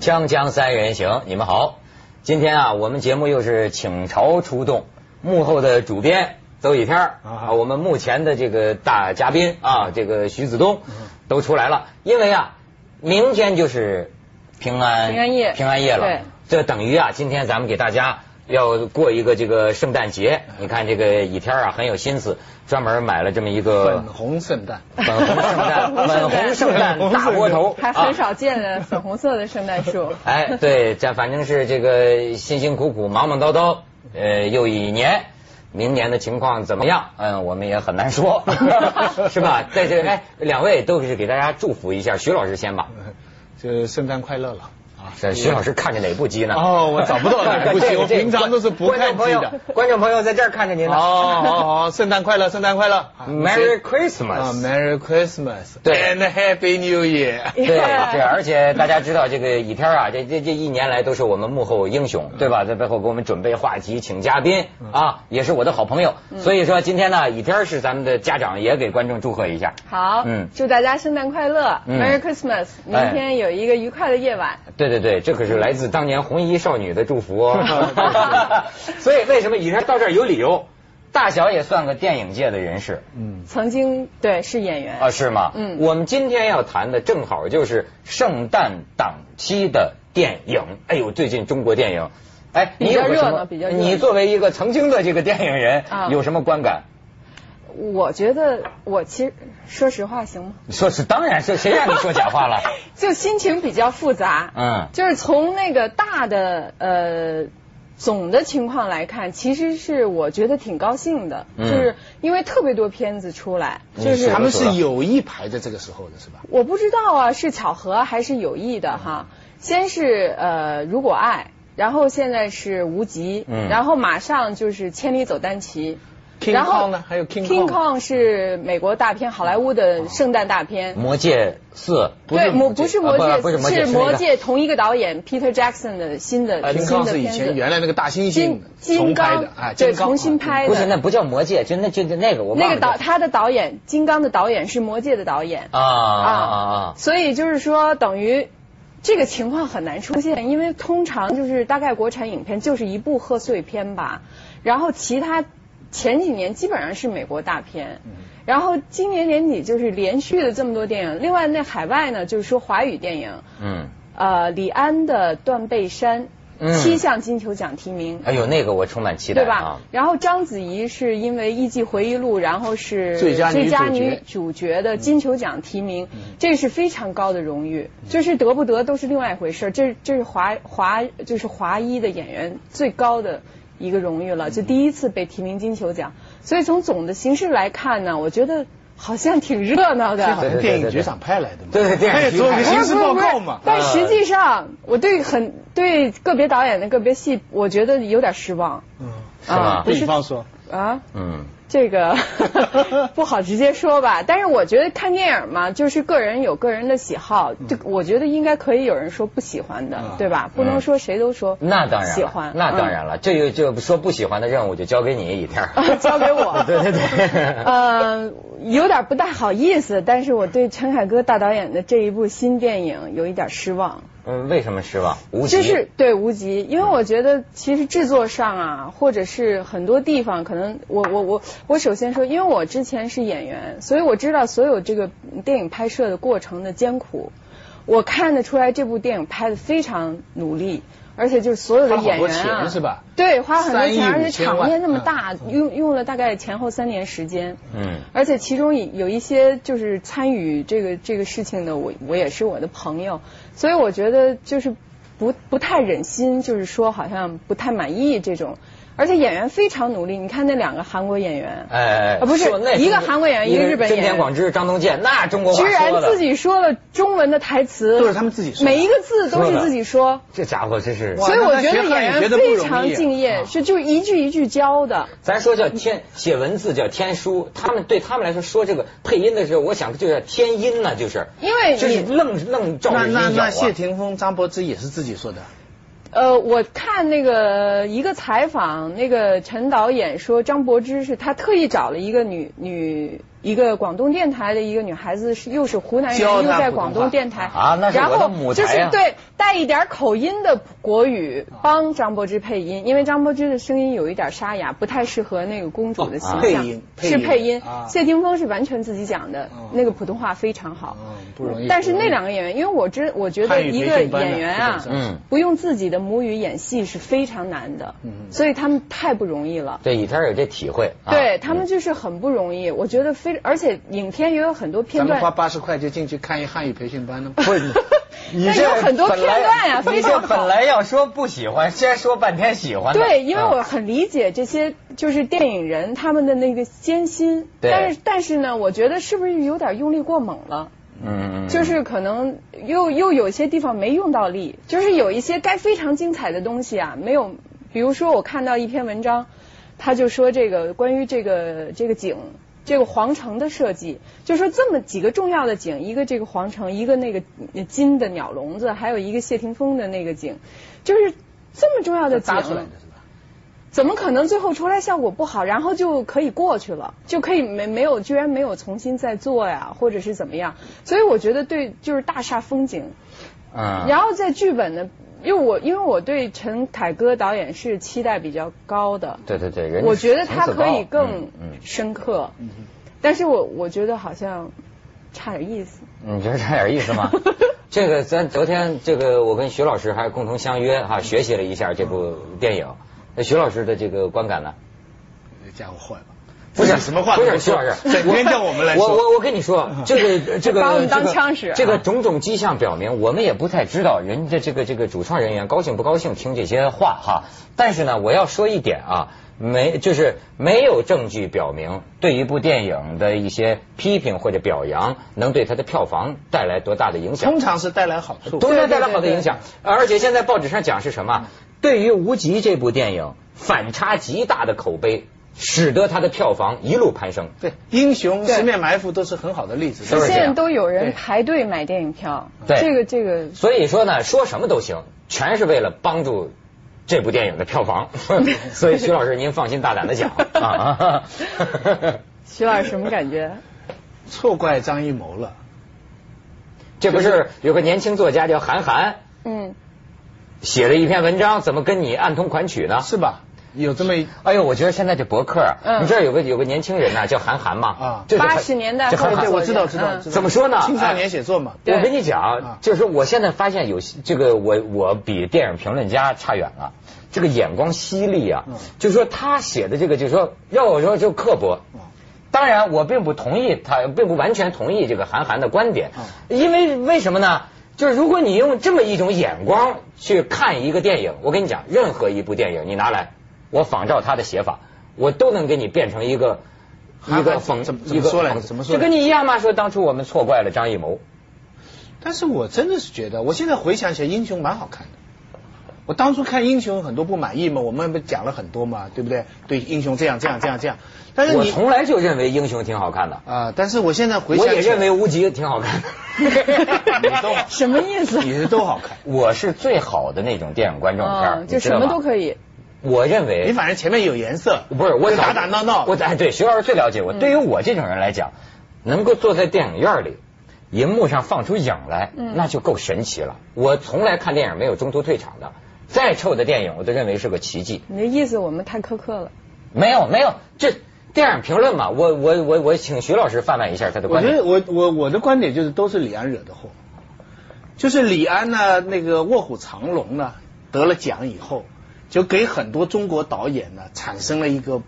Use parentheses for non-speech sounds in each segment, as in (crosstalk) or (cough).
锵锵三人行，你们好。今天啊，我们节目又是倾巢出动，幕后的主编邹雨天啊，我们目前的这个大嘉宾啊，这个徐子东都出来了。因为啊，明天就是平安平安夜。平安夜了。对，这等于啊，今天咱们给大家要过一个这个圣诞节。你看这个倚天啊，很有心思，专门买了这么一个粉红圣诞，粉红圣诞，(laughs) 粉红圣诞大窝头，(laughs) 还很少见的粉红色的圣诞树。(laughs) 哎，对，这反正是这个辛辛苦苦、忙忙叨叨，呃，又一年，明年的情况怎么样？嗯，我们也很难说，是吧？在这，哎，两位都是给大家祝福一下，徐老师先吧。就圣诞快乐了啊！徐老师看着哪部机呢？哦，我找不到哪部机，(laughs) 我平常都是不看机的。观众朋友在这儿看着您呢。哦，好好，圣诞快乐，圣诞快乐，Merry 啊 Christmas，，Merry Christmas，对，and Happy New Year。对，对而且大家知道这个倚天啊，这这这一年来都是我们幕后英雄，对吧？在背后给我们准备话题，请嘉宾啊，也是我的好朋友。所以说今天呢，倚天是咱们的家长，也给观众祝贺一下。好，嗯祝大家圣诞快乐嗯，Merry Christmas！明天有一个愉快的夜晚。对对对，这可是来自当年红衣少女的祝福哦。(laughs) (laughs) 所以为什么倚天到这儿有理由？大小也算个电影界的人士嗯，曾经对是演员啊，是吗？嗯我们今天要谈的正好就是圣诞档期的电影。哎呦，最近中国电影，哎，你有比较热比较热闹你作为一个曾经的这个电影人，啊有什么观感？我觉得我其实说实话行吗？说是当然是，谁让你说假话了？(laughs) 就心情比较复杂。嗯就是从那个大的呃总的情况来看，其实是我觉得挺高兴的，嗯就是因为特别多片子出来，就是他们是有意排在这个时候的，是吧？我不知道啊，是巧合还是有意的哈。先是呃如果爱，然后现在是无极，嗯然后马上就是千里走单骑。King 然后 Kong 呢还有 King King Kong Kong 是美国大片，好莱坞的圣诞大片。魔戒四对，魔不是魔戒，啊不是魔戒，是魔戒同一个导演 Peter Jackson 的新的，King 新 Kong 的是以前片子。原来那个大猩猩金金重拍刚对，重新拍的不是，的。那不叫魔戒，就那就就那个我那个导他的导演，金刚的导演是魔戒的导演。啊啊啊啊！所以就是说，等于这个情况很难出现，因为通常就是大概国产影片就是一部贺岁片吧，然后其他前几年基本上是美国大片，然后今年年底就是连续的这么多电影，另外那海外呢就是说华语电影，嗯，呃，李安的《断背山》嗯七项金球奖提名。哎呦，那个我充满期待对吧啊！？然后章子怡是因为《艺伎回忆录》，然后是最佳女主角的金球奖提名，这是非常高的荣誉，就是得不得都是另外一回事儿。这这是华华就是华裔的演员最高的一个荣誉了，就第一次被提名金球奖。所以从总的形式来看呢，我觉得好像挺热闹的。好像电影局长派来的嘛，对对电影局他也做个派来的。行事报告嘛。但实际上，我对很对个别导演的个别戏，我觉得有点失望。嗯，是吗啊不是比方说，啊。嗯，这个 (laughs) 不好直接说吧，但是我觉得看电影嘛，就是个人有个人的喜好，这个我觉得应该可以有人说不喜欢的，嗯对吧？不能说谁都说那当然喜欢，那当然了，这个就说不喜欢的任务就交给你一天 (laughs) 交给我。对 (laughs) 对对。呃，有点不大好意思，但是我对陈凯歌大导演的这一部新电影有一点失望。嗯，为什么失望？无极。就是对无极，因为我觉得其实制作上啊，或者是很多地方，可能我我我我首先说，因为我之前是演员，所以我知道所有这个电影拍摄的过程的艰苦，我看得出来这部电影拍的非常努力。而且就是所有的演员啊，钱是吧对，花很多钱，而且场面那么大，用用了大概前后三年时间。嗯而且其中有一些就是参与这个这个事情的，我我也是我的朋友，所以我觉得就是不不太忍心，就是说好像不太满意这种。而且演员非常努力，你看那两个韩国演员，哎哎哎啊不是说那一个韩国演员一个日本演员真田广之、张东健，那中国居然自己说了中文的台词，都是他们自己说每一个字都是自己说。这家伙真是。所以我觉得演员非常敬业，啊是就是一句一句教的。咱说叫天写文字叫天书，他们对他们来说说这个配音的时候，我想就叫天音呢，就是因为就是你愣愣照着那那那谢霆锋、张柏芝也是自己说的，呃，我看那个一个采访，那个陈导演说张柏芝是他特意找了一个女女一个广东电台的一个女孩子，是又是湖南人，又在广东电台啊，那是我的母台就是对带一点口音的国语帮张柏芝配音，因为张柏芝的声音有一点沙哑，不太适合那个公主的形象。配音是配音，谢霆锋是完全自己讲的，那个普通话非常好。不容易。但是那两个演员，因为我知我觉得一个演员啊，嗯，不用自己的母语演戏是非常难的，嗯，所以他们太不容易了。对，以天有这体会。对他们就是很不容易，我觉得非。而且影片也有很多片段，咱们花八十块就进去看一汉语培训班呢。(laughs) 不，你这有很多片段呀，你这本来要说不喜欢，先说半天喜欢。对，因为我很理解这些就是电影人他们的那个艰辛，但是但是呢，我觉得是不是有点用力过猛了？嗯，就是可能又又有些地方没用到力，就是有一些该非常精彩的东西啊，没有。比如说，我看到一篇文章，他就说这个关于这个这个景。这个皇城的设计，就说这么几个重要的景，一个这个皇城，一个那个金的鸟笼子，还有一个谢霆锋的那个景，就是这么重要的景，怎么可能最后出来效果不好，然后就可以过去了，就可以没没有居然没有重新再做呀，或者是怎么样？所以我觉得对，就是大厦风景。嗯。然后在剧本呢？因为我因为我对陈凯歌导演是期待比较高的，对对对，我觉得他可以更深刻，但是我我觉得好像差点意思。你觉得差点意思吗？(laughs) 这个咱昨天这个我跟徐老师还共同相约哈，学习了一下这部电影。那徐老师的这个观感呢？这家伙坏了。不是什么话，不是徐老师，整天叫我们来说。我我我跟你说，(laughs) 这个这个把我们当枪使。这个种种迹象表明，我们也不太知道人家这个这个主创人员高兴不高兴听这些话哈。但是呢，我要说一点啊，没就是没有证据表明对一部电影的一些批评或者表扬能对它的票房带来多大的影响。通常是带来好处，都能带来好的影响。而且现在报纸上讲是什么？对于《无极》这部电影反差极大的口碑。使得它的票房一路攀升。对，英雄、十面埋伏都是很好的例子。现在都有人排队买电影票。对，这个这个。所以说呢，说什么都行，全是为了帮助这部电影的票房。(laughs) 所以徐老师，您放心大胆的讲 (laughs) 啊。徐老师什么感觉？错怪张艺谋了。这不是有个年轻作家叫韩寒？嗯。写了一篇文章，怎么跟你暗通款曲呢？是吧？有这么一，哎呦，我觉得现在这博客，你知道有个有个年轻人呐，叫韩寒嘛，啊，八十年代，对对，我知道知道，怎么说呢？青少年写作嘛。我跟你讲，就是我现在发现有这个，我我比电影评论家差远了，这个眼光犀利啊，就是说他写的这个，就是说要我说就刻薄。当然，我并不同意他，并不完全同意这个韩寒的观点，因为为什么呢？就是如果你用这么一种眼光去看一个电影，我跟你讲，任何一部电影你拿来。我仿照他的写法，我都能给你变成一个一个讽一个说来怎么说？就跟你一样嘛，说当初我们错怪了张艺谋。但是我真的是觉得，我现在回想起来，英雄蛮好看的。我当初看英雄很多不满意嘛，我们不讲了很多嘛，对不对？对英雄这样这样这样这样。但是我从来就认为英雄挺好看的啊。但是我现在回想，我也认为无极挺好看的。(laughs) 什么意思？你是都好看。我是最好的那种电影观众片，就什么都可以。我认为你反正前面有颜色，不是我打打闹闹。我哎，对徐老师最了解我。对于我这种人来讲，能够坐在电影院里，荧幕上放出影来，那就够神奇了。我从来看电影没有中途退场的，再臭的电影我都认为是个奇迹。你的意思我们太苛刻了？没有没有，这电影评论嘛，我我我我请徐老师贩卖一下他的观点。我觉得我我我的观点就是都是李安惹的祸，就是李安呢那个卧虎藏龙呢得了奖以后。就给很多中国导演呢产生了一个，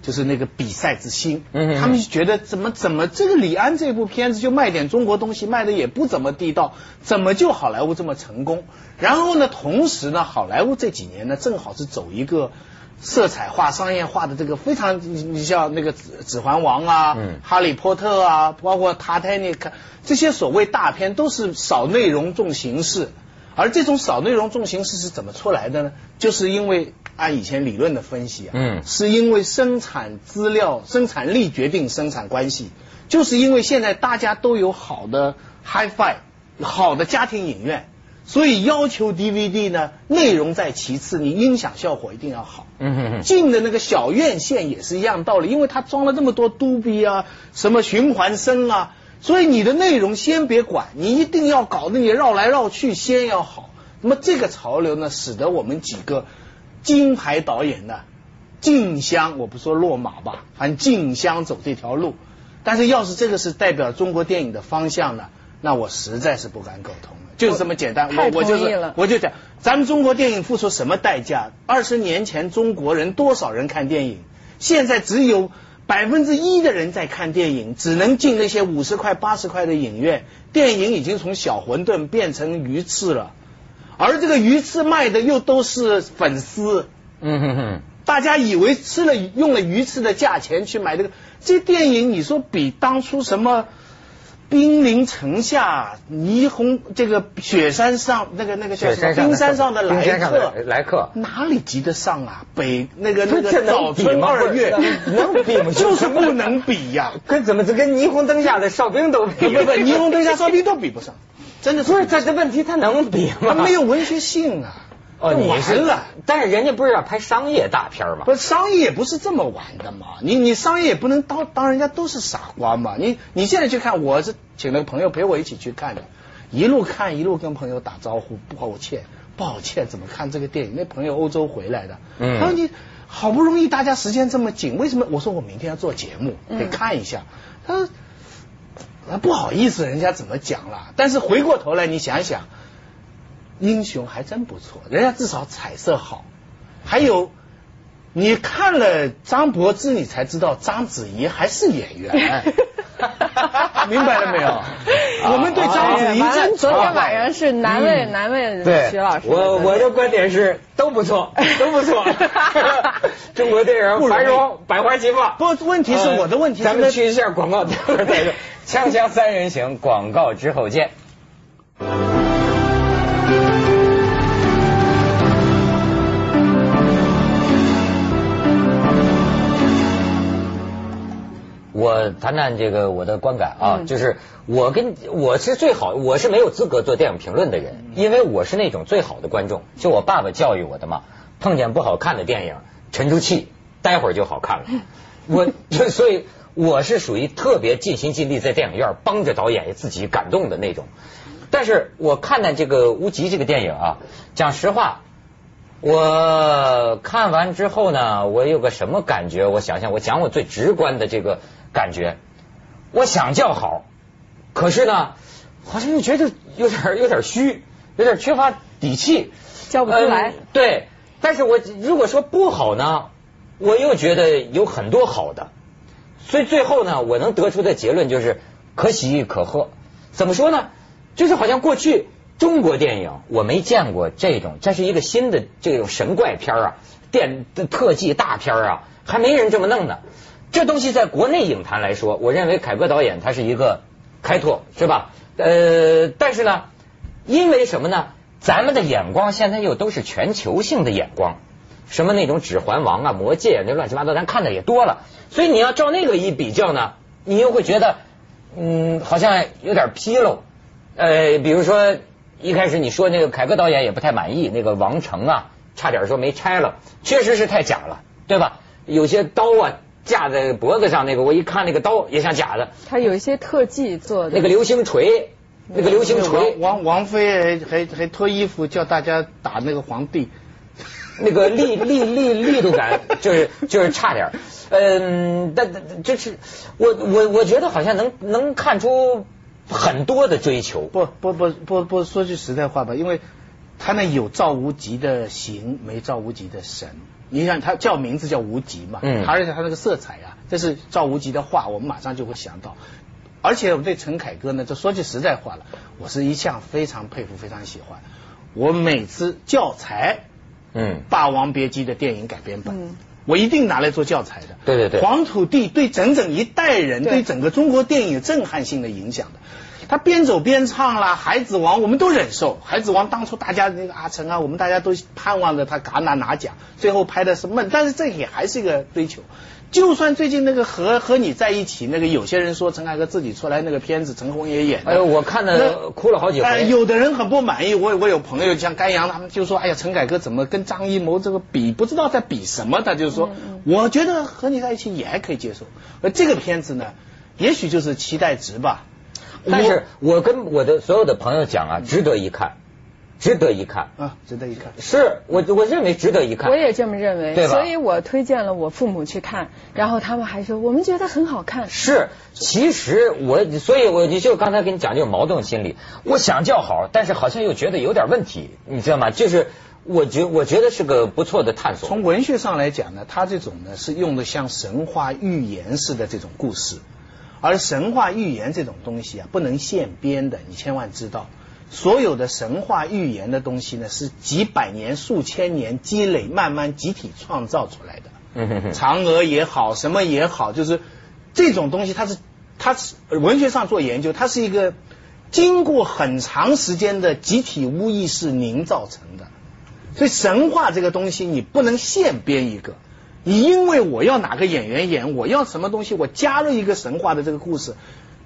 就是那个比赛之心。嗯，他们就觉得怎么怎么这个李安这部片子就卖点中国东西卖的也不怎么地道，怎么就好莱坞这么成功？然后呢，同时呢，好莱坞这几年呢正好是走一个色彩化、商业化的这个非常，你像那个《指指环王》啊，《哈利波特》啊，包括《塔泰尼克》这些所谓大片都是少内容重形式。而这种少内容重形式是怎么出来的呢？就是因为按以前理论的分析啊，嗯，是因为生产资料生产力决定生产关系，就是因为现在大家都有好的 HiFi，好的家庭影院，所以要求 DVD 呢，内容在其次，你音响效果一定要好。嗯哼哼。进的那个小院线也是一样道理，因为它装了这么多杜比啊，什么循环声啊，所以你的内容先别管，你一定要搞得你绕来绕去先要好。那么这个潮流呢，使得我们几个金牌导演呢竞相，我不说落马吧，反正竞相走这条路。但是要是这个是代表中国电影的方向呢，那我实在是不敢苟同。就是这么简单，我我就是我就讲，咱们中国电影付出什么代价？二十年前中国人多少人看电影？现在只有百分之一的人在看电影，只能进那些五十块、八十块的影院。电影已经从小馄饨变成鱼翅了，而这个鱼翅卖的又都是粉丝。嗯哼哼，大家以为吃了用了鱼翅的价钱去买这个，这电影你说比当初什么？兵临城下，霓虹这个雪山上那个那个叫什么？冰山上的来客，来客哪里及得上啊？北那个那个早春二月能比吗？(laughs) 就是不能比呀！跟怎么这跟霓虹灯下的哨兵都比？不不，霓虹灯下哨兵都比不上，真的不是这这问题，他能比吗？他没有文学性啊。哦，你是了，但是人家不是要拍商业大片吗？不，商业不是这么玩的嘛。你你商业也不能当当人家都是傻瓜嘛。你你现在去看，我是请了个朋友陪我一起去看的，一路看一路跟朋友打招呼，抱歉抱歉，怎么看这个电影？那朋友欧洲回来的，嗯，他说你好不容易大家时间这么紧，为什么？我说我明天要做节目，得看一下。他说不好意思，人家怎么讲了？但是回过头来你想想。英雄还真不错，人家至少彩色好。还有，你看了张柏芝，你才知道章子怡还是演员。(laughs) 明白了没有？我们对章子怡真昨天晚上是难为难为徐老师。我我的观点是都不错，(laughs) 都不错。(laughs) 中国电影繁荣，百花齐放。不，问题是我的问题。咱们去一下广告，再说。锵锵三人行，广告之后见。我谈谈这个我的观感啊，就是我跟我是最好，我是没有资格做电影评论的人，因为我是那种最好的观众，就我爸爸教育我的嘛，碰见不好看的电影沉住气，待会儿就好看了。(laughs) 我就所以我是属于特别尽心尽力在电影院帮着导演自己感动的那种。但是我看待这个《无极》这个电影啊，讲实话，我看完之后呢，我有个什么感觉？我想想，我讲我最直观的这个。感觉我想叫好，可是呢，好像又觉得有点有点虚，有点缺乏底气，叫不出来。对，但是我如果说不好呢，我又觉得有很多好的，所以最后呢，我能得出的结论就是可喜可贺。怎么说呢？就是好像过去中国电影我没见过这种，这是一个新的这种神怪片啊，电特技大片啊，还没人这么弄呢。这东西在国内影坛来说，我认为凯歌导演他是一个开拓，是吧？呃，但是呢，因为什么呢？咱们的眼光现在又都是全球性的眼光，什么那种《指环王》啊、《魔戒》那乱七八糟，咱看的也多了。所以你要照那个一比较呢，你又会觉得，嗯，好像有点纰漏。呃，比如说一开始你说那个凯歌导演也不太满意那个王城啊，差点说没拆了，确实是太假了，对吧？有些刀啊。架在脖子上那个，我一看那个刀也像假的。他有一些特技做的。那个流星锤，那个流星锤。王王菲还还脱衣服叫大家打那个皇帝，那个力力力力度感就是就是差点。嗯，但就是我我我觉得好像能能看出很多的追求。不不不不不说句实在话吧，因为他那有赵无极的形，没赵无极的神。你想他叫名字叫无极嘛？嗯，而且他那个色彩啊，这是赵无极的画，我们马上就会想到。而且我对陈凯歌呢，这说句实在话了，我是一向非常佩服、非常喜欢。我每次教材，嗯，《霸王别姬》的电影改编本，我一定拿来做教材的。对对对，黄土地对整整一代人，对整个中国电影震撼性的影响的。他边走边唱啦，《孩子王》我们都忍受，《孩子王》当初大家那个阿成啊，我们大家都盼望着他戛纳拿奖，最后拍的是闷，但是这也还是一个追求。就算最近那个和和你在一起那个，有些人说陈凯歌自己出来那个片子，陈红也演，哎呦，我看了哭了好几回。有的人很不满意，我我有朋友像甘阳他们就说，哎呀，陈凯歌怎么跟张艺谋这个比，不知道在比什么？他就是说，我觉得和你在一起也还可以接受。而这个片子呢，也许就是期待值吧。但是我跟我的所有的朋友讲啊，值得一看，值得一看啊，值得一看。是我我认为值得一看，我也这么认为，对所以我推荐了我父母去看，然后他们还说我们觉得很好看。是，其实我所以我就刚才跟你讲就是矛盾心理，我想叫好，但是好像又觉得有点问题，你知道吗？就是我觉我觉得是个不错的探索。从文学上来讲呢，他这种呢是用的像神话寓言似的这种故事。而神话预言这种东西啊，不能现编的，你千万知道。所有的神话预言的东西呢，是几百年、数千年积累，慢慢集体创造出来的。嗯嫦娥也好，什么也好，就是这种东西，它是它是文学上做研究，它是一个经过很长时间的集体无意识凝造成的。所以神话这个东西，你不能现编一个。你因为我要哪个演员演，我要什么东西，我加入一个神话的这个故事，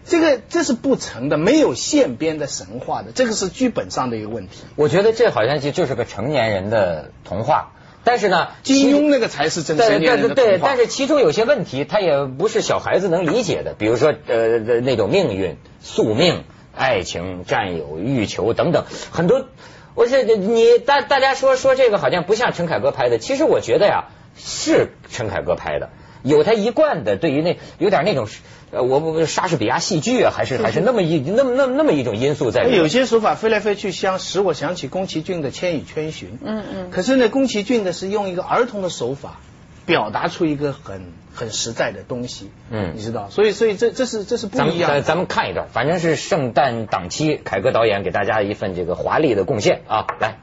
这个这是不成的，没有现编的神话的，这个是剧本上的一个问题。我觉得这好像就就是个成年人的童话，但是呢，金庸那个才是真成年人的童话。但是其中有些问题，他也不是小孩子能理解的，比如说呃那种命运、宿命、爱情、占有、欲求等等，很多。我是你大大家说说这个好像不像陈凯歌拍的，其实我觉得呀。是陈凯歌拍的，有他一贯的对于那有点那种呃，我我莎士比亚戏剧啊，还是还是那么一那么那么那么一种因素在里面。有些手法飞来飞去，像使我想起宫崎骏的《千与千寻》。嗯嗯。可是呢，宫崎骏的是用一个儿童的手法，表达出一个很很实在的东西。嗯，你知道，所以所以这这是这是不一样。咱咱们看一段，反正是圣诞档期，凯歌导演给大家一份这个华丽的贡献啊，来。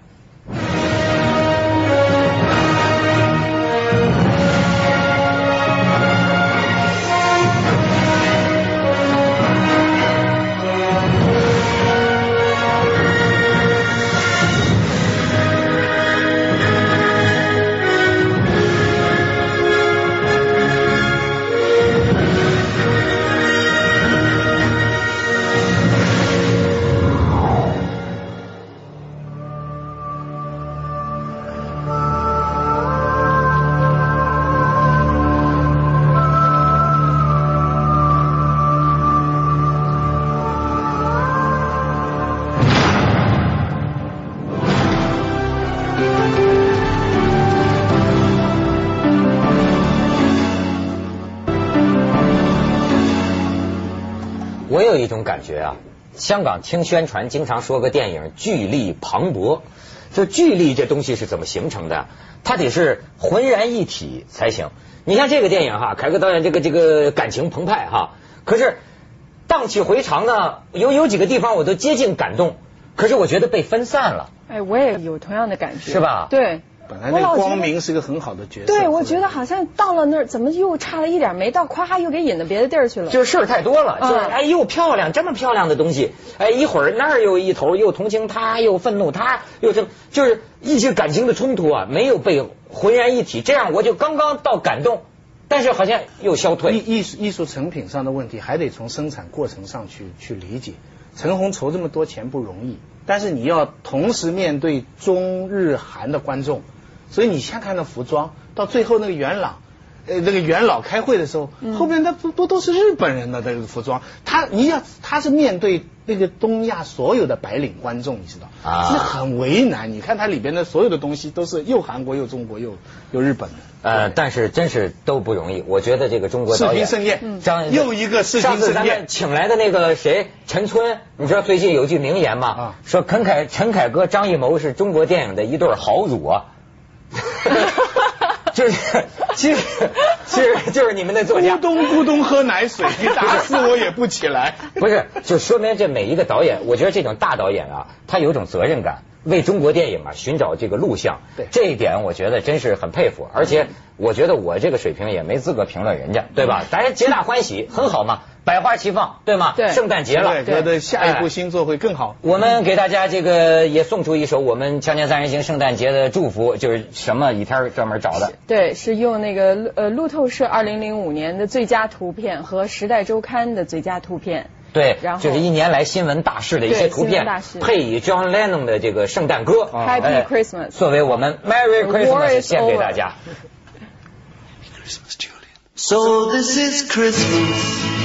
觉啊，香港听宣传经常说个电影巨力磅礴，就巨力这东西是怎么形成的？它得是浑然一体才行。你像这个电影哈，凯歌导演这个这个感情澎湃哈，可是荡气回肠呢，有有几个地方我都接近感动，可是我觉得被分散了。哎，我也有同样的感觉，是吧？对。本来那光明是个很好的角色，对我觉得好像到了那儿，怎么又差了一点没到，咵又给引到别的地儿去了。就是事儿太多了，就是哎又漂亮，这么漂亮的东西，哎一会儿那儿又一头又同情他，又愤怒他，又这就是一些感情的冲突啊，没有被浑然一体，这样我就刚刚到感动，但是好像又消退。艺艺术艺术成品上的问题，还得从生产过程上去去理解。陈红筹这么多钱不容易，但是你要同时面对中日韩的观众。所以你先看那服装，到最后那个元朗，呃，那个元老开会的时候，后面那不不都是日本人的那个服装？他你要他是面对那个东亚所有的白领观众，你知道，啊，是很为难。你看它里边的所有的东西都是又韩国又中国又又日本的。呃，但是真是都不容易。我觉得这个中国导演视频盛宴，张又一个视频盛宴，请来的那个谁陈春，你知道最近有句名言吗？啊，说陈凯陈凯歌张艺谋是中国电影的一对豪乳啊。(laughs) 就是，其实其实就是你们的作家咕咚咕咚喝奶水，你打死我也不起来。不是，就说明这每一个导演，我觉得这种大导演啊，他有种责任感，为中国电影啊寻找这个录像。对，这一点我觉得真是很佩服。而且我觉得我这个水平也没资格评论人家，对吧？大家皆大欢喜，很好嘛。百花齐放，对吗？对圣诞节了，对，觉得下一部星座会更好。我们给大家这个也送出一首我们锵锵三人行圣诞节的祝福，就是什么？一天专门找的。对，是用那个呃路透社二零零五年的最佳图片和时代周刊的最佳图片。对，然后就是一年来新闻大事的一些图片，配以 John Lennon 的这个圣诞歌，Happy Christmas，作为我们 Merry Christmas 献给大家。So this is Christmas,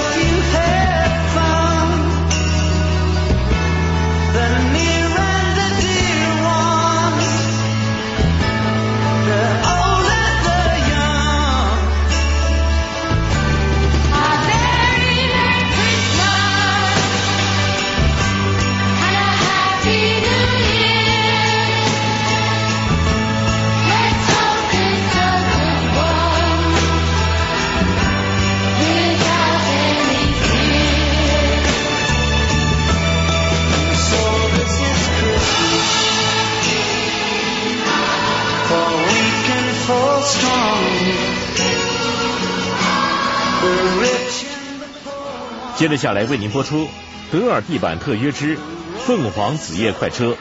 接下来为您播出德尔地板特约之凤凰子夜快车。